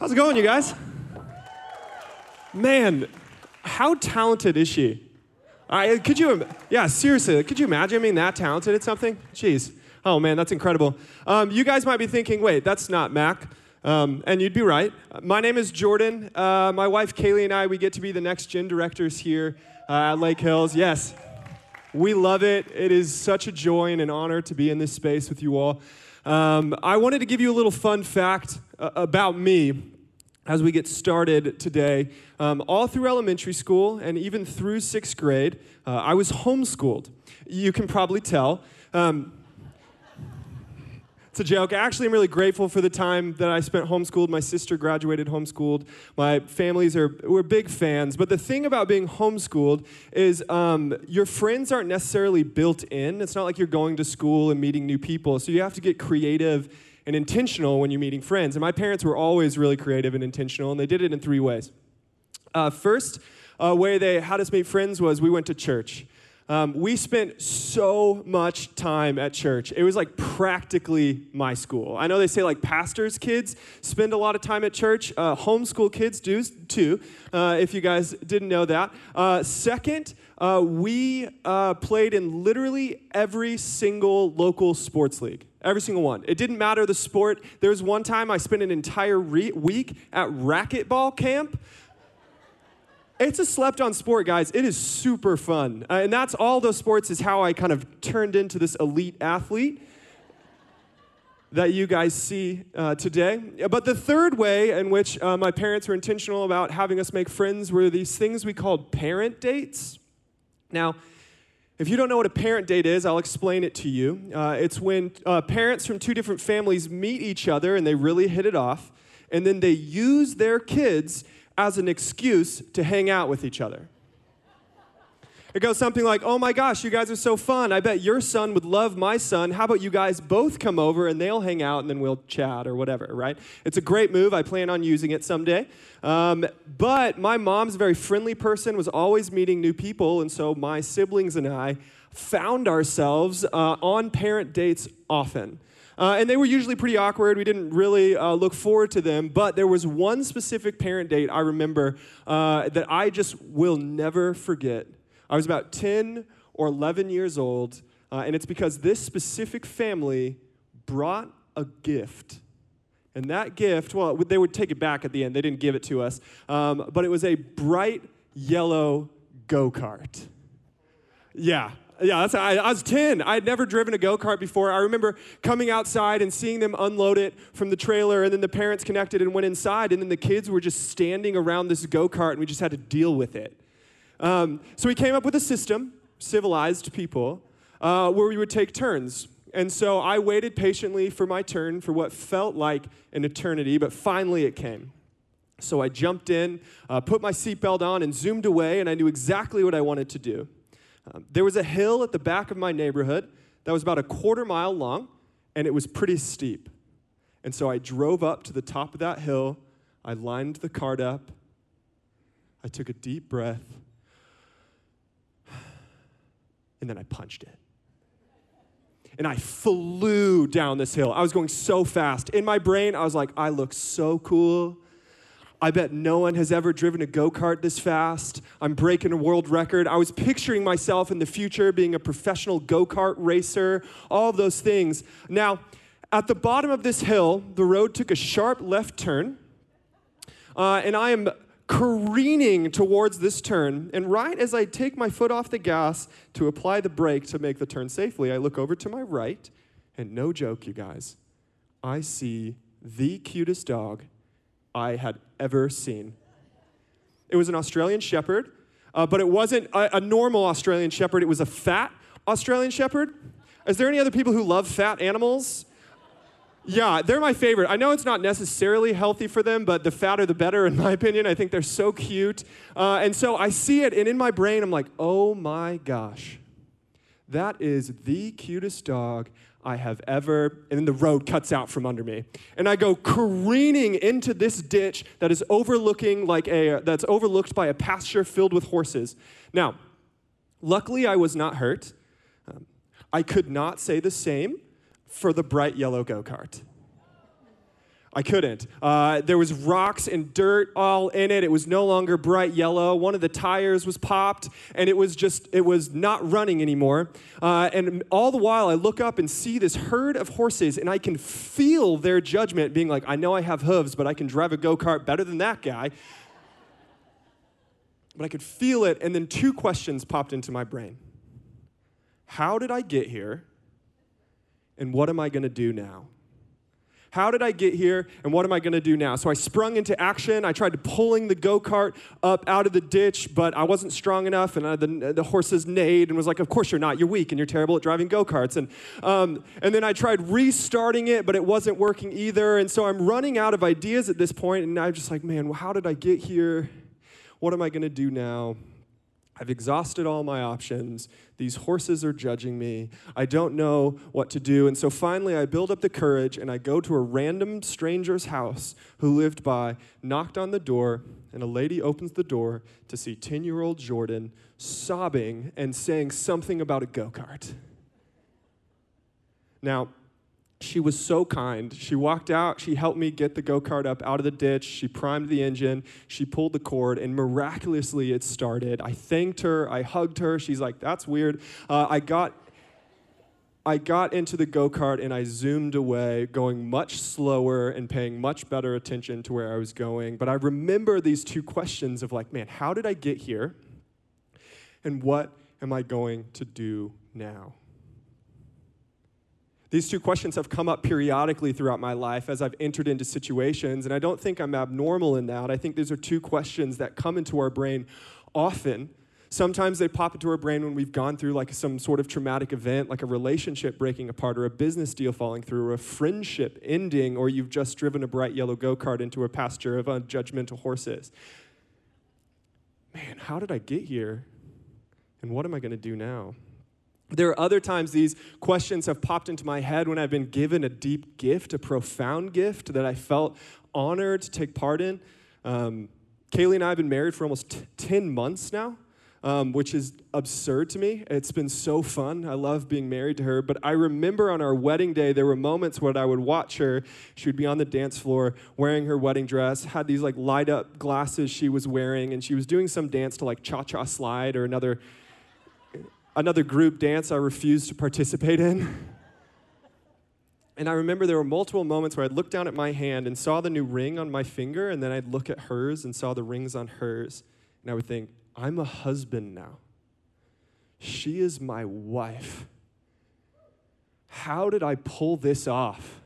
How's it going, you guys? Man, how talented is she? I, could you, yeah, seriously, could you imagine being that talented at something? Jeez. Oh man, that's incredible. Um, you guys might be thinking, wait, that's not Mac. Um, and you'd be right. My name is Jordan. Uh, my wife Kaylee and I, we get to be the next gen directors here uh, at Lake Hills. Yes, we love it. It is such a joy and an honor to be in this space with you all. Um, I wanted to give you a little fun fact about me as we get started today. Um, all through elementary school and even through sixth grade, uh, I was homeschooled. You can probably tell. Um, it's a joke. Actually, I'm really grateful for the time that I spent homeschooled. My sister graduated homeschooled. My families are we're big fans. But the thing about being homeschooled is um, your friends aren't necessarily built in. It's not like you're going to school and meeting new people. So you have to get creative and intentional when you're meeting friends. And my parents were always really creative and intentional, and they did it in three ways. Uh, first uh, way they had us meet friends was we went to church. Um, we spent so much time at church. It was like practically my school. I know they say like pastors' kids spend a lot of time at church. Uh, homeschool kids do too, uh, if you guys didn't know that. Uh, second, uh, we uh, played in literally every single local sports league. Every single one. It didn't matter the sport. There was one time I spent an entire re- week at racquetball camp. It's a slept on sport, guys. It is super fun. Uh, and that's all those sports is how I kind of turned into this elite athlete that you guys see uh, today. But the third way in which uh, my parents were intentional about having us make friends were these things we called parent dates. Now, if you don't know what a parent date is, I'll explain it to you. Uh, it's when uh, parents from two different families meet each other and they really hit it off, and then they use their kids as an excuse to hang out with each other. It goes something like, Oh my gosh, you guys are so fun. I bet your son would love my son. How about you guys both come over and they'll hang out and then we'll chat or whatever, right? It's a great move. I plan on using it someday. Um, but my mom's a very friendly person, was always meeting new people. And so my siblings and I found ourselves uh, on parent dates often. Uh, and they were usually pretty awkward. We didn't really uh, look forward to them. But there was one specific parent date I remember uh, that I just will never forget. I was about 10 or 11 years old, uh, and it's because this specific family brought a gift. And that gift, well, they would take it back at the end. They didn't give it to us. Um, but it was a bright yellow go kart. Yeah, yeah, that's, I, I was 10. I had never driven a go kart before. I remember coming outside and seeing them unload it from the trailer, and then the parents connected and went inside, and then the kids were just standing around this go kart, and we just had to deal with it. Um, so we came up with a system, civilized people, uh, where we would take turns. And so I waited patiently for my turn for what felt like an eternity, but finally it came. So I jumped in, uh, put my seatbelt on, and zoomed away, and I knew exactly what I wanted to do. Um, there was a hill at the back of my neighborhood that was about a quarter mile long, and it was pretty steep. And so I drove up to the top of that hill. I lined the cart up. I took a deep breath. And then I punched it. And I flew down this hill. I was going so fast. In my brain, I was like, I look so cool. I bet no one has ever driven a go kart this fast. I'm breaking a world record. I was picturing myself in the future being a professional go kart racer, all of those things. Now, at the bottom of this hill, the road took a sharp left turn, uh, and I am careening towards this turn. And right as I take my foot off the gas to apply the brake to make the turn safely, I look over to my right, and no joke, you guys, I see the cutest dog I had ever seen. It was an Australian Shepherd, uh, but it wasn't a, a normal Australian Shepherd, it was a fat Australian Shepherd. Is there any other people who love fat animals? Yeah, they're my favorite. I know it's not necessarily healthy for them, but the fatter the better, in my opinion. I think they're so cute. Uh, and so I see it, and in my brain, I'm like, oh my gosh, that is the cutest dog I have ever, and then the road cuts out from under me. And I go careening into this ditch that is overlooking like a, that's overlooked by a pasture filled with horses. Now, luckily I was not hurt. Um, I could not say the same for the bright yellow go kart. I couldn't. Uh, there was rocks and dirt all in it. It was no longer bright yellow. One of the tires was popped, and it was just it was not running anymore. Uh, and all the while, I look up and see this herd of horses, and I can feel their judgment, being like, "I know I have hooves, but I can drive a go kart better than that guy." But I could feel it, and then two questions popped into my brain: How did I get here? And what am I going to do now? How did I get here and what am I going to do now? So I sprung into action. I tried pulling the go kart up out of the ditch, but I wasn't strong enough. And uh, the, the horses neighed and was like, Of course you're not. You're weak and you're terrible at driving go karts. And, um, and then I tried restarting it, but it wasn't working either. And so I'm running out of ideas at this point, And I'm just like, Man, how did I get here? What am I going to do now? I've exhausted all my options. These horses are judging me. I don't know what to do. And so finally, I build up the courage and I go to a random stranger's house who lived by, knocked on the door, and a lady opens the door to see 10 year old Jordan sobbing and saying something about a go kart. Now, she was so kind. She walked out, she helped me get the go kart up out of the ditch, she primed the engine, she pulled the cord, and miraculously it started. I thanked her, I hugged her. She's like, That's weird. Uh, I got. I got into the go kart and I zoomed away, going much slower and paying much better attention to where I was going. But I remember these two questions of like, man, how did I get here? And what am I going to do now? These two questions have come up periodically throughout my life as I've entered into situations, and I don't think I'm abnormal in that. I think these are two questions that come into our brain often. Sometimes they pop into our brain when we've gone through like some sort of traumatic event, like a relationship breaking apart, or a business deal falling through, or a friendship ending, or you've just driven a bright yellow go kart into a pasture of unjudgmental horses. Man, how did I get here? And what am I going to do now? There are other times these questions have popped into my head when I've been given a deep gift, a profound gift that I felt honored to take part in. Um, Kaylee and I have been married for almost t- 10 months now, um, which is absurd to me. It's been so fun. I love being married to her. But I remember on our wedding day, there were moments when I would watch her. She would be on the dance floor wearing her wedding dress, had these like light up glasses she was wearing, and she was doing some dance to like cha cha slide or another another group dance I refused to participate in. And I remember there were multiple moments where I'd look down at my hand and saw the new ring on my finger, and then I'd look at hers and saw the rings on hers. And I would think, I'm a husband now. She is my wife. How did I pull this off?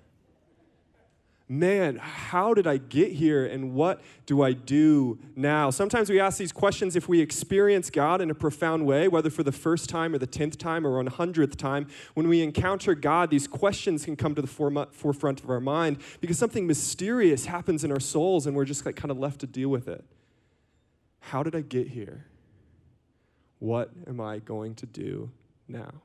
Man, how did I get here and what do I do now? Sometimes we ask these questions if we experience God in a profound way, whether for the first time or the tenth time or one hundredth time. When we encounter God, these questions can come to the forefront of our mind because something mysterious happens in our souls and we're just like kind of left to deal with it. How did I get here? What am I going to do now?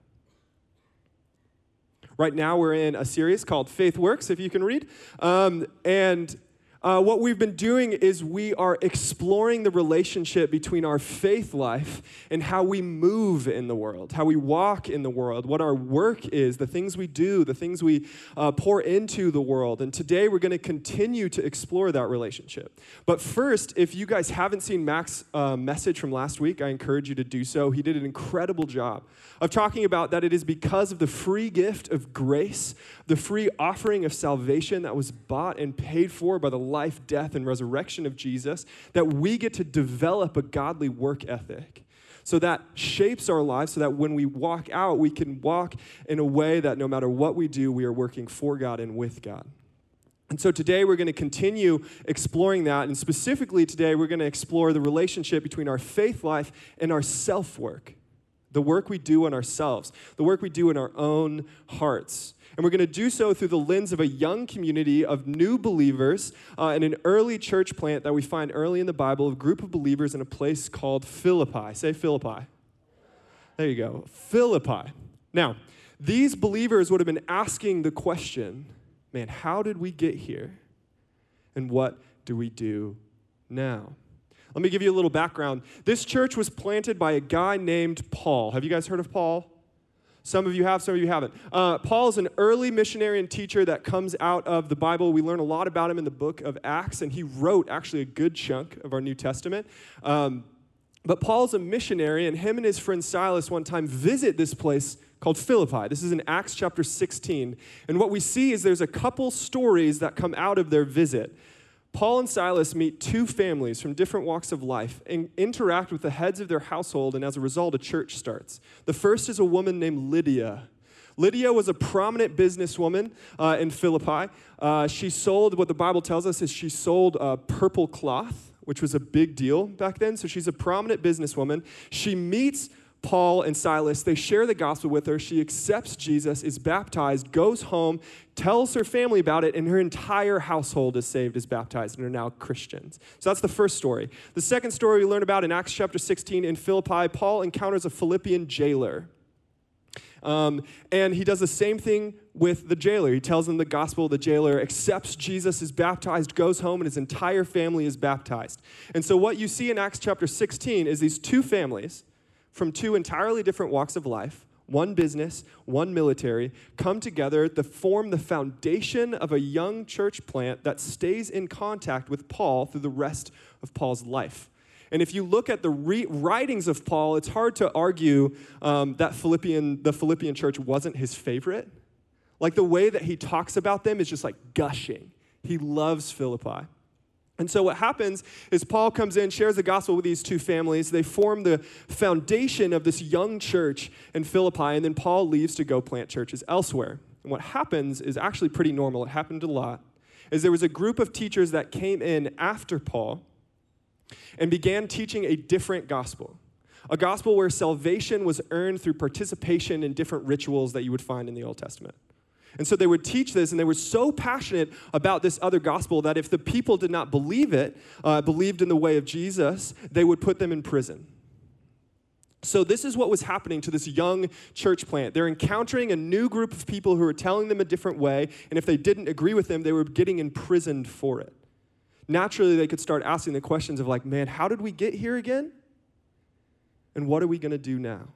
Right now, we're in a series called Faith Works, if you can read. Um, and uh, what we've been doing is we are exploring the relationship between our faith life and how we move in the world, how we walk in the world, what our work is, the things we do, the things we uh, pour into the world. And today we're going to continue to explore that relationship. But first, if you guys haven't seen Mac's uh, message from last week, I encourage you to do so. He did an incredible job of talking about that it is because of the free gift of grace, the free offering of salvation that was bought and paid for by the life, death, and resurrection of Jesus, that we get to develop a godly work ethic. So that shapes our lives so that when we walk out, we can walk in a way that no matter what we do, we are working for God and with God. And so today we're going to continue exploring that. And specifically today, we're going to explore the relationship between our faith life and our self work the work we do in ourselves, the work we do in our own hearts. And we're going to do so through the lens of a young community of new believers uh, in an early church plant that we find early in the Bible, a group of believers in a place called Philippi. Say Philippi. There you go. Philippi. Now, these believers would have been asking the question man, how did we get here? And what do we do now? Let me give you a little background. This church was planted by a guy named Paul. Have you guys heard of Paul? Some of you have, some of you haven't. Uh, Paul is an early missionary and teacher that comes out of the Bible. We learn a lot about him in the book of Acts, and he wrote actually a good chunk of our New Testament. Um, but Paul's a missionary, and him and his friend Silas one time visit this place called Philippi. This is in Acts chapter 16. And what we see is there's a couple stories that come out of their visit. Paul and Silas meet two families from different walks of life and interact with the heads of their household, and as a result, a church starts. The first is a woman named Lydia. Lydia was a prominent businesswoman uh, in Philippi. Uh, she sold, what the Bible tells us is she sold uh, purple cloth, which was a big deal back then. So she's a prominent businesswoman. She meets Paul and Silas. They share the gospel with her. She accepts Jesus, is baptized, goes home, tells her family about it, and her entire household is saved, is baptized, and are now Christians. So that's the first story. The second story we learn about in Acts chapter 16 in Philippi, Paul encounters a Philippian jailer. Um, and he does the same thing with the jailer. He tells him the gospel. The jailer accepts Jesus, is baptized, goes home, and his entire family is baptized. And so, what you see in Acts chapter 16 is these two families from two entirely different walks of life, one business, one military, come together to form the foundation of a young church plant that stays in contact with Paul through the rest of Paul's life. And if you look at the re- writings of Paul, it's hard to argue um, that Philippian, the Philippian church wasn't his favorite. Like the way that he talks about them is just like gushing. He loves Philippi. And so, what happens is Paul comes in, shares the gospel with these two families. They form the foundation of this young church in Philippi, and then Paul leaves to go plant churches elsewhere. And what happens is actually pretty normal. It happened a lot. Is there was a group of teachers that came in after Paul and began teaching a different gospel. A gospel where salvation was earned through participation in different rituals that you would find in the Old Testament. And so they would teach this, and they were so passionate about this other gospel that if the people did not believe it, uh, believed in the way of Jesus, they would put them in prison. So, this is what was happening to this young church plant. They're encountering a new group of people who are telling them a different way, and if they didn't agree with them, they were getting imprisoned for it. Naturally, they could start asking the questions of, like, man, how did we get here again? And what are we going to do now?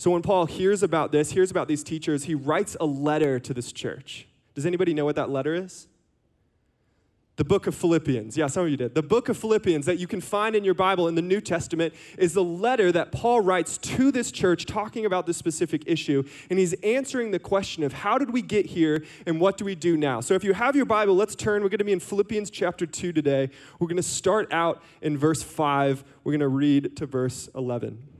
So when Paul hears about this, hears about these teachers, he writes a letter to this church. Does anybody know what that letter is? The book of Philippians. Yeah, some of you did. The book of Philippians that you can find in your Bible in the New Testament is the letter that Paul writes to this church talking about this specific issue. And he's answering the question of how did we get here and what do we do now? So if you have your Bible, let's turn. We're going to be in Philippians chapter 2 today. We're going to start out in verse 5. We're going to read to verse 11.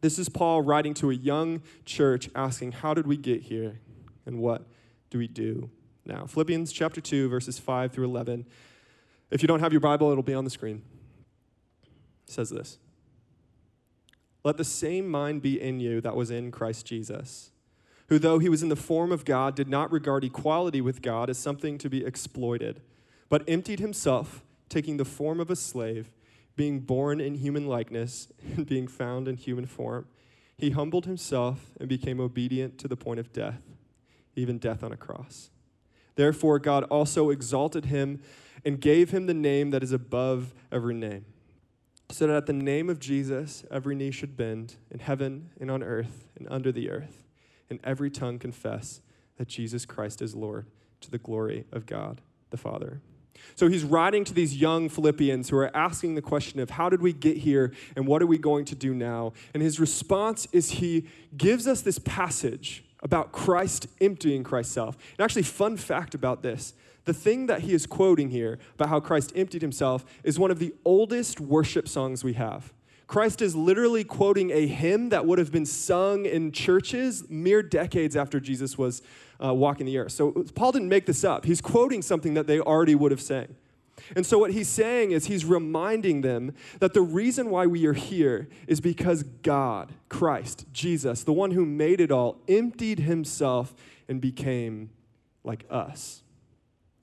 This is Paul writing to a young church asking, How did we get here? And what do we do now? Philippians chapter 2, verses 5 through 11. If you don't have your Bible, it'll be on the screen. It says this Let the same mind be in you that was in Christ Jesus, who, though he was in the form of God, did not regard equality with God as something to be exploited, but emptied himself, taking the form of a slave being born in human likeness and being found in human form, he humbled himself and became obedient to the point of death, even death on a cross. Therefore, God also exalted him and gave him the name that is above every name, so that at the name of Jesus every knee should bend in heaven and on earth and under the earth, and every tongue confess that Jesus Christ is Lord to the glory of God the Father. So he's writing to these young Philippians who are asking the question of how did we get here and what are we going to do now? And his response is he gives us this passage about Christ emptying Christ's self. And actually, fun fact about this the thing that he is quoting here about how Christ emptied himself is one of the oldest worship songs we have. Christ is literally quoting a hymn that would have been sung in churches mere decades after Jesus was uh, walking the earth. So Paul didn't make this up. He's quoting something that they already would have sang. And so, what he's saying is, he's reminding them that the reason why we are here is because God, Christ, Jesus, the one who made it all, emptied himself and became like us.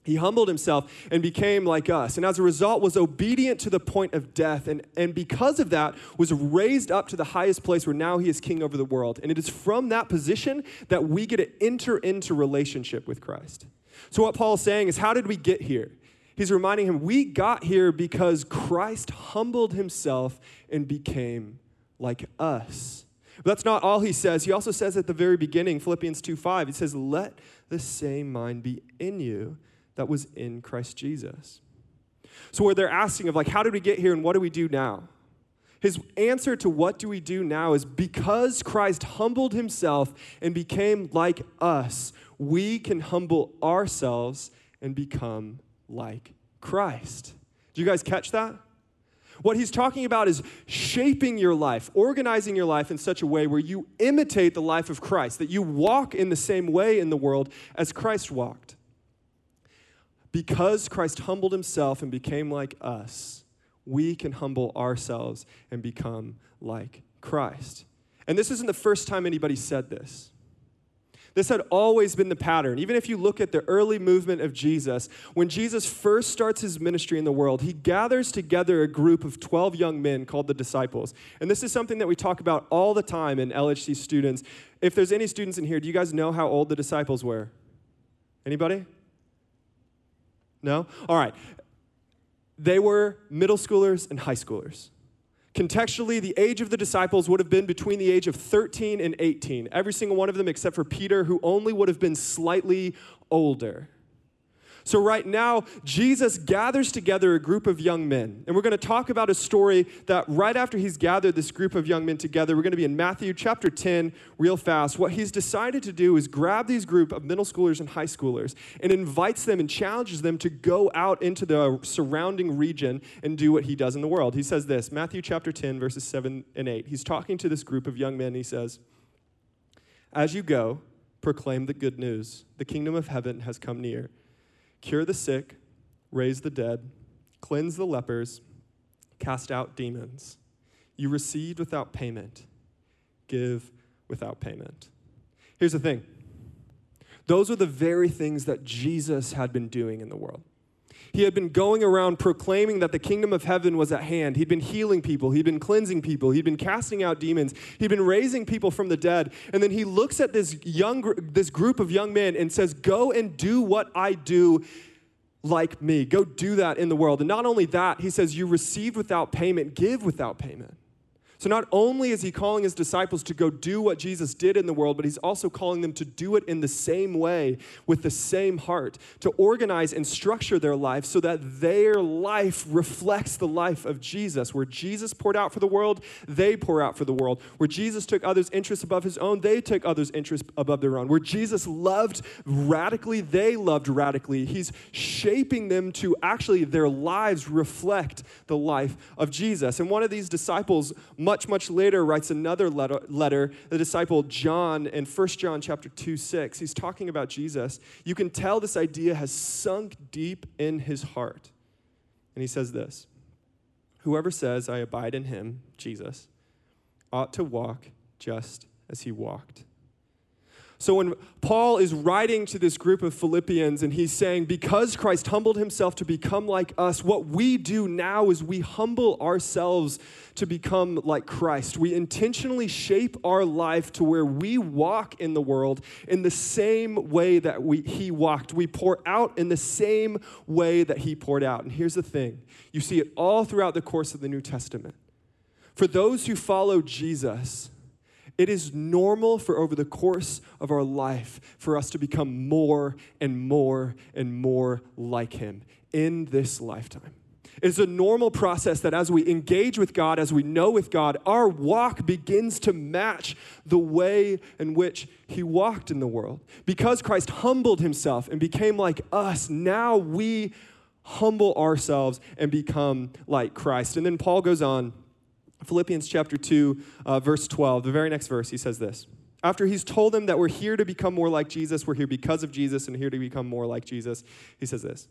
He humbled himself and became like us, and as a result was obedient to the point of death, and, and because of that was raised up to the highest place where now he is king over the world. And it is from that position that we get to enter into relationship with Christ. So what Paul's saying is, how did we get here? He's reminding him, we got here because Christ humbled himself and became like us. But that's not all he says. He also says at the very beginning, Philippians 2 5, he says, Let the same mind be in you that was in Christ Jesus. So, where they're asking of, like, how did we get here and what do we do now? His answer to what do we do now is because Christ humbled himself and became like us, we can humble ourselves and become like Christ. Do you guys catch that? What he's talking about is shaping your life, organizing your life in such a way where you imitate the life of Christ, that you walk in the same way in the world as Christ walked. Because Christ humbled himself and became like us, we can humble ourselves and become like Christ. And this isn't the first time anybody said this. This had always been the pattern. Even if you look at the early movement of Jesus, when Jesus first starts his ministry in the world, he gathers together a group of 12 young men called the disciples. And this is something that we talk about all the time in LHC students. If there's any students in here, do you guys know how old the disciples were? Anybody? No? All right. They were middle schoolers and high schoolers. Contextually, the age of the disciples would have been between the age of 13 and 18. Every single one of them, except for Peter, who only would have been slightly older. So, right now, Jesus gathers together a group of young men. And we're going to talk about a story that right after he's gathered this group of young men together, we're going to be in Matthew chapter 10 real fast. What he's decided to do is grab these group of middle schoolers and high schoolers and invites them and challenges them to go out into the surrounding region and do what he does in the world. He says this Matthew chapter 10, verses 7 and 8. He's talking to this group of young men. he says, As you go, proclaim the good news. The kingdom of heaven has come near cure the sick, raise the dead, cleanse the lepers, cast out demons. You received without payment, give without payment. Here's the thing those are the very things that Jesus had been doing in the world. He had been going around proclaiming that the kingdom of heaven was at hand. He'd been healing people, he'd been cleansing people, he'd been casting out demons, he'd been raising people from the dead. And then he looks at this young this group of young men and says, "Go and do what I do." Like me. Go do that in the world. And not only that, he says, You received without payment, give without payment. So, not only is he calling his disciples to go do what Jesus did in the world, but he's also calling them to do it in the same way, with the same heart, to organize and structure their life so that their life reflects the life of Jesus. Where Jesus poured out for the world, they pour out for the world. Where Jesus took others' interests above his own, they took others' interests above their own. Where Jesus loved radically, they loved radically. He's shaping them to actually their lives reflect the life of Jesus. And one of these disciples, much, much later writes another letter, letter, the disciple John in 1 John chapter 2, 6. He's talking about Jesus. You can tell this idea has sunk deep in his heart. And he says this Whoever says, I abide in him, Jesus, ought to walk just as he walked. So when Paul is writing to this group of Philippians and he's saying, because Christ humbled himself to become like us, what we do now is we humble ourselves to become like Christ. We intentionally shape our life to where we walk in the world in the same way that we, he walked. We pour out in the same way that he poured out. And here's the thing you see it all throughout the course of the New Testament. For those who follow Jesus, it is normal for over the course of our life for us to become more and more and more like Him in this lifetime. It is a normal process that as we engage with God, as we know with God, our walk begins to match the way in which He walked in the world. Because Christ humbled Himself and became like us, now we humble ourselves and become like Christ. And then Paul goes on Philippians chapter 2, uh, verse 12, the very next verse, he says this. After he's told them that we're here to become more like Jesus, we're here because of Jesus, and here to become more like Jesus, he says this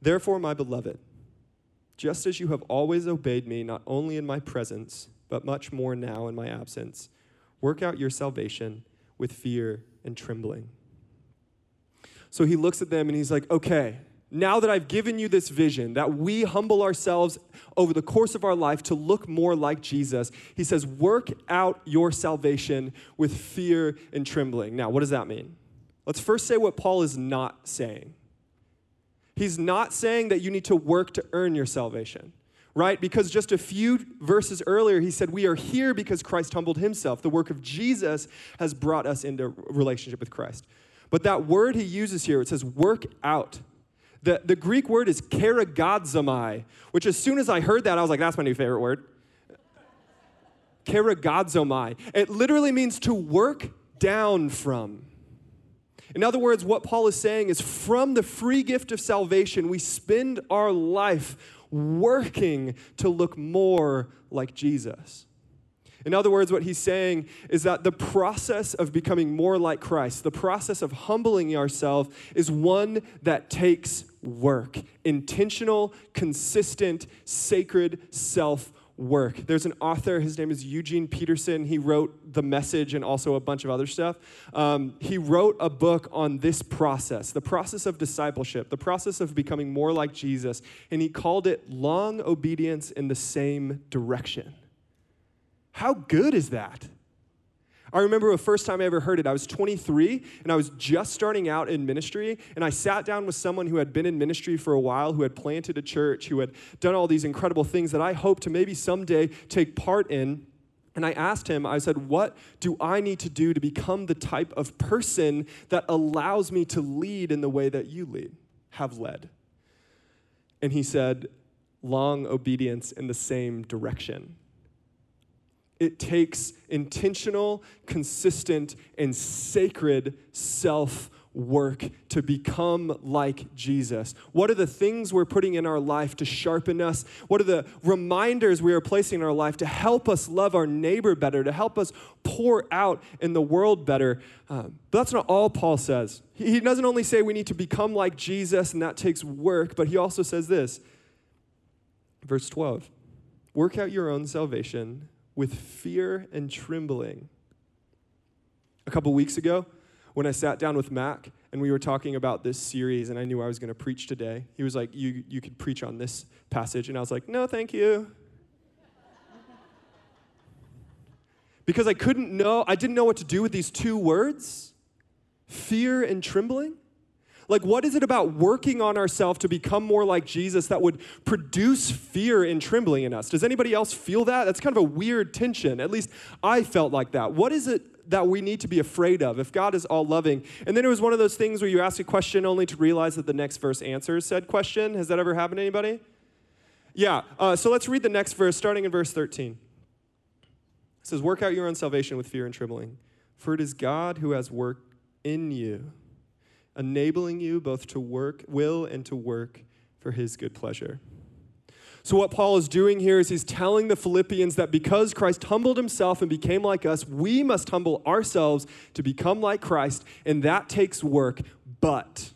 Therefore, my beloved, just as you have always obeyed me, not only in my presence, but much more now in my absence, work out your salvation with fear and trembling. So he looks at them and he's like, okay, now that I've given you this vision, that we humble ourselves over the course of our life to look more like Jesus, he says, work out your salvation with fear and trembling. Now, what does that mean? Let's first say what Paul is not saying. He's not saying that you need to work to earn your salvation. right? Because just a few verses earlier, he said, We are here because Christ humbled himself. The work of Jesus has brought us into relationship with Christ. But that word he uses here, it says work out. The, the Greek word is karagadzomai, which as soon as I heard that, I was like, that's my new favorite word. Karagadzomai. It literally means to work down from. In other words, what Paul is saying is from the free gift of salvation, we spend our life working to look more like Jesus. In other words, what he's saying is that the process of becoming more like Christ, the process of humbling ourselves, is one that takes work intentional, consistent, sacred self work. There's an author, his name is Eugene Peterson. He wrote The Message and also a bunch of other stuff. Um, he wrote a book on this process, the process of discipleship, the process of becoming more like Jesus, and he called it long obedience in the same direction. How good is that? I remember the first time I ever heard it. I was 23 and I was just starting out in ministry. And I sat down with someone who had been in ministry for a while, who had planted a church, who had done all these incredible things that I hope to maybe someday take part in. And I asked him, I said, What do I need to do to become the type of person that allows me to lead in the way that you lead, have led? And he said, Long obedience in the same direction. It takes intentional, consistent, and sacred self work to become like Jesus? What are the things we're putting in our life to sharpen us? What are the reminders we are placing in our life to help us love our neighbor better, to help us pour out in the world better? Um, but that's not all Paul says. He doesn't only say we need to become like Jesus and that takes work, but he also says this. Verse 12 Work out your own salvation with fear and trembling. A couple weeks ago, when I sat down with Mac and we were talking about this series, and I knew I was going to preach today, he was like, you, you could preach on this passage. And I was like, No, thank you. because I couldn't know, I didn't know what to do with these two words fear and trembling. Like, what is it about working on ourselves to become more like Jesus that would produce fear and trembling in us? Does anybody else feel that? That's kind of a weird tension. At least I felt like that. What is it that we need to be afraid of if God is all loving? And then it was one of those things where you ask a question only to realize that the next verse answers said question. Has that ever happened to anybody? Yeah. Uh, so let's read the next verse, starting in verse 13. It says, Work out your own salvation with fear and trembling, for it is God who has worked in you enabling you both to work, will, and to work for his good pleasure. So, what Paul is doing here is he's telling the Philippians that because Christ humbled himself and became like us, we must humble ourselves to become like Christ, and that takes work. But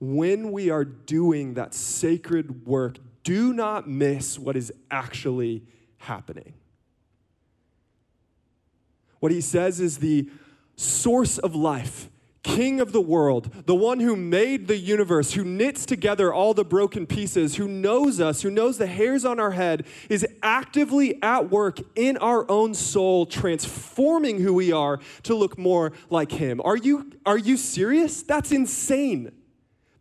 when we are doing that sacred work, do not miss what is actually happening. What he says is the source of life King of the world, the one who made the universe, who knits together all the broken pieces, who knows us, who knows the hairs on our head, is actively at work in our own soul, transforming who we are to look more like Him. Are you, are you serious? That's insane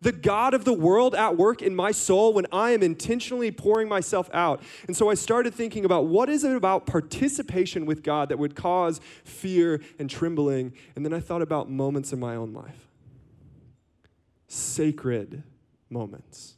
the God of the world at work in my soul when I am intentionally pouring myself out. And so I started thinking about what is it about participation with God that would cause fear and trembling. And then I thought about moments in my own life sacred moments.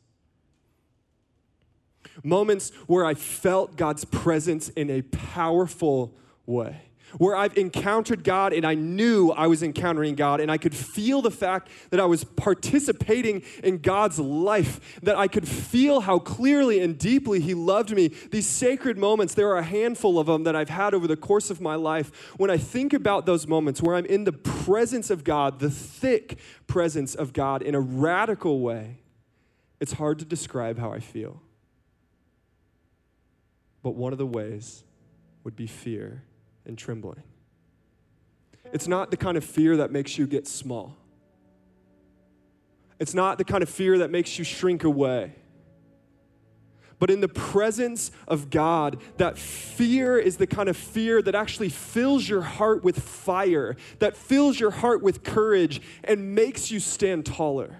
Moments where I felt God's presence in a powerful way where I've encountered God and I knew I was encountering God and I could feel the fact that I was participating in God's life, that I could feel how clearly and deeply He loved me. These sacred moments, there are a handful of them that I've had over the course of my life. When I think about those moments where I'm in the presence of God, the thick presence of God in a radical way, it's hard to describe how I feel. But one of the ways would be fear and trembling. It's not the kind of fear that makes you get small. It's not the kind of fear that makes you shrink away. But in the presence of God, that fear is the kind of fear that actually fills your heart with fire, that fills your heart with courage, and makes you stand taller.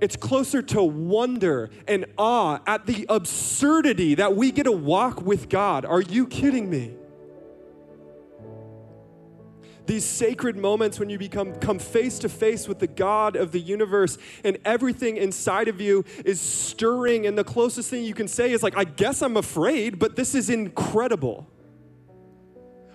It's closer to wonder and awe at the absurdity that we get to walk with God. Are you kidding me? These sacred moments when you become come face to face with the God of the universe and everything inside of you is stirring and the closest thing you can say is like I guess I'm afraid but this is incredible.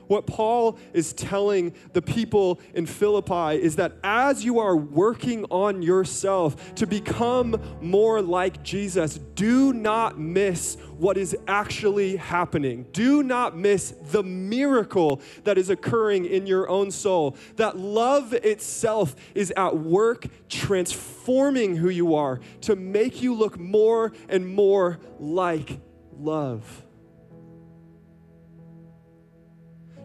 What Paul is telling the people in Philippi is that as you are working on yourself to become more like Jesus, do not miss what is actually happening. Do not miss the miracle that is occurring in your own soul. That love itself is at work transforming who you are to make you look more and more like love.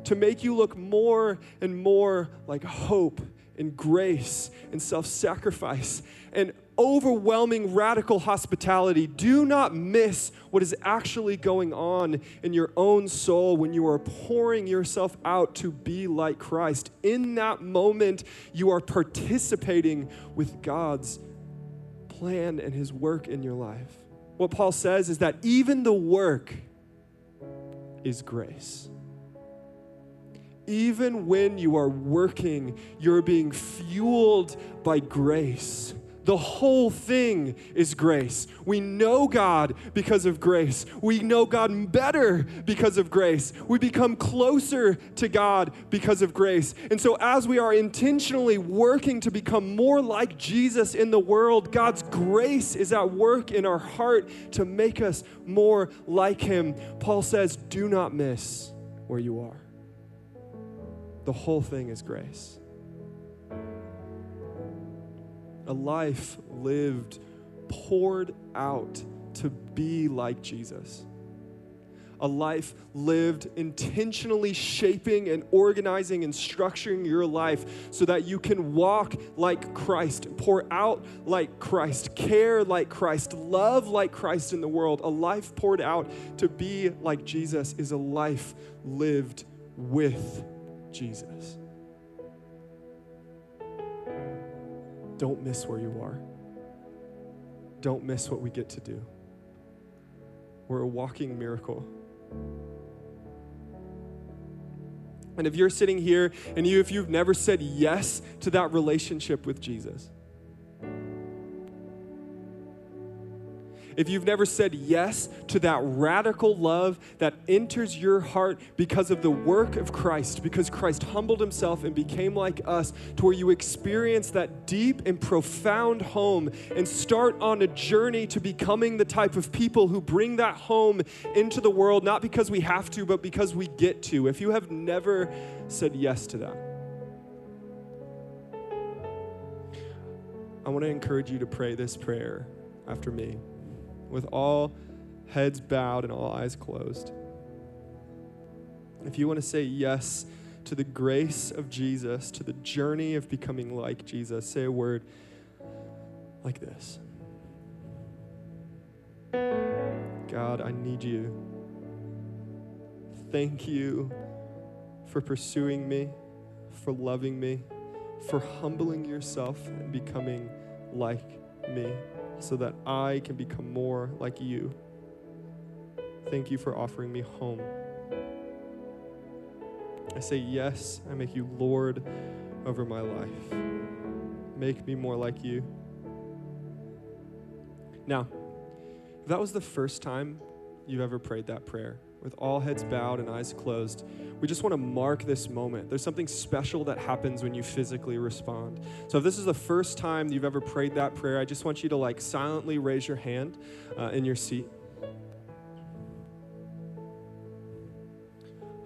To make you look more and more like hope and grace and self sacrifice and overwhelming radical hospitality. Do not miss what is actually going on in your own soul when you are pouring yourself out to be like Christ. In that moment, you are participating with God's plan and His work in your life. What Paul says is that even the work is grace even when you are working, you're being fueled by grace. The whole thing is grace. We know God because of grace. We know God better because of grace. We become closer to God because of grace. And so, as we are intentionally working to become more like Jesus in the world, God's grace is at work in our heart to make us more like Him. Paul says, Do not miss where you are. The whole thing is grace. A life lived, poured out to be like Jesus. A life lived intentionally shaping and organizing and structuring your life so that you can walk like Christ, pour out like Christ, care like Christ, love like Christ in the world. A life poured out to be like Jesus is a life lived with Jesus. Don't miss where you are. Don't miss what we get to do. We're a walking miracle. And if you're sitting here and you if you've never said yes to that relationship with Jesus, if you've never said yes to that radical love that enters your heart because of the work of Christ, because Christ humbled himself and became like us, to where you experience that deep and profound home and start on a journey to becoming the type of people who bring that home into the world, not because we have to, but because we get to. If you have never said yes to that, I want to encourage you to pray this prayer after me with all heads bowed and all eyes closed. If you want to say yes to the grace of Jesus, to the journey of becoming like Jesus, say a word like this God, I need you. Thank you for pursuing me, for loving me, for humbling yourself and becoming like me so that I can become more like you. Thank you for offering me home. I say, Yes, I make you Lord over my life. Make me more like you. Now, if that was the first time you've ever prayed that prayer, with all heads bowed and eyes closed, we just want to mark this moment. There's something special that happens when you physically respond. So if this is the first time you've ever prayed that prayer, I just want you to like silently raise your hand uh, in your seat.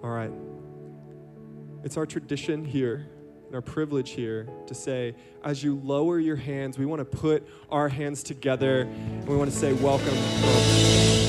All right. It's our tradition here and our privilege here to say, as you lower your hands, we want to put our hands together and we want to say, Welcome.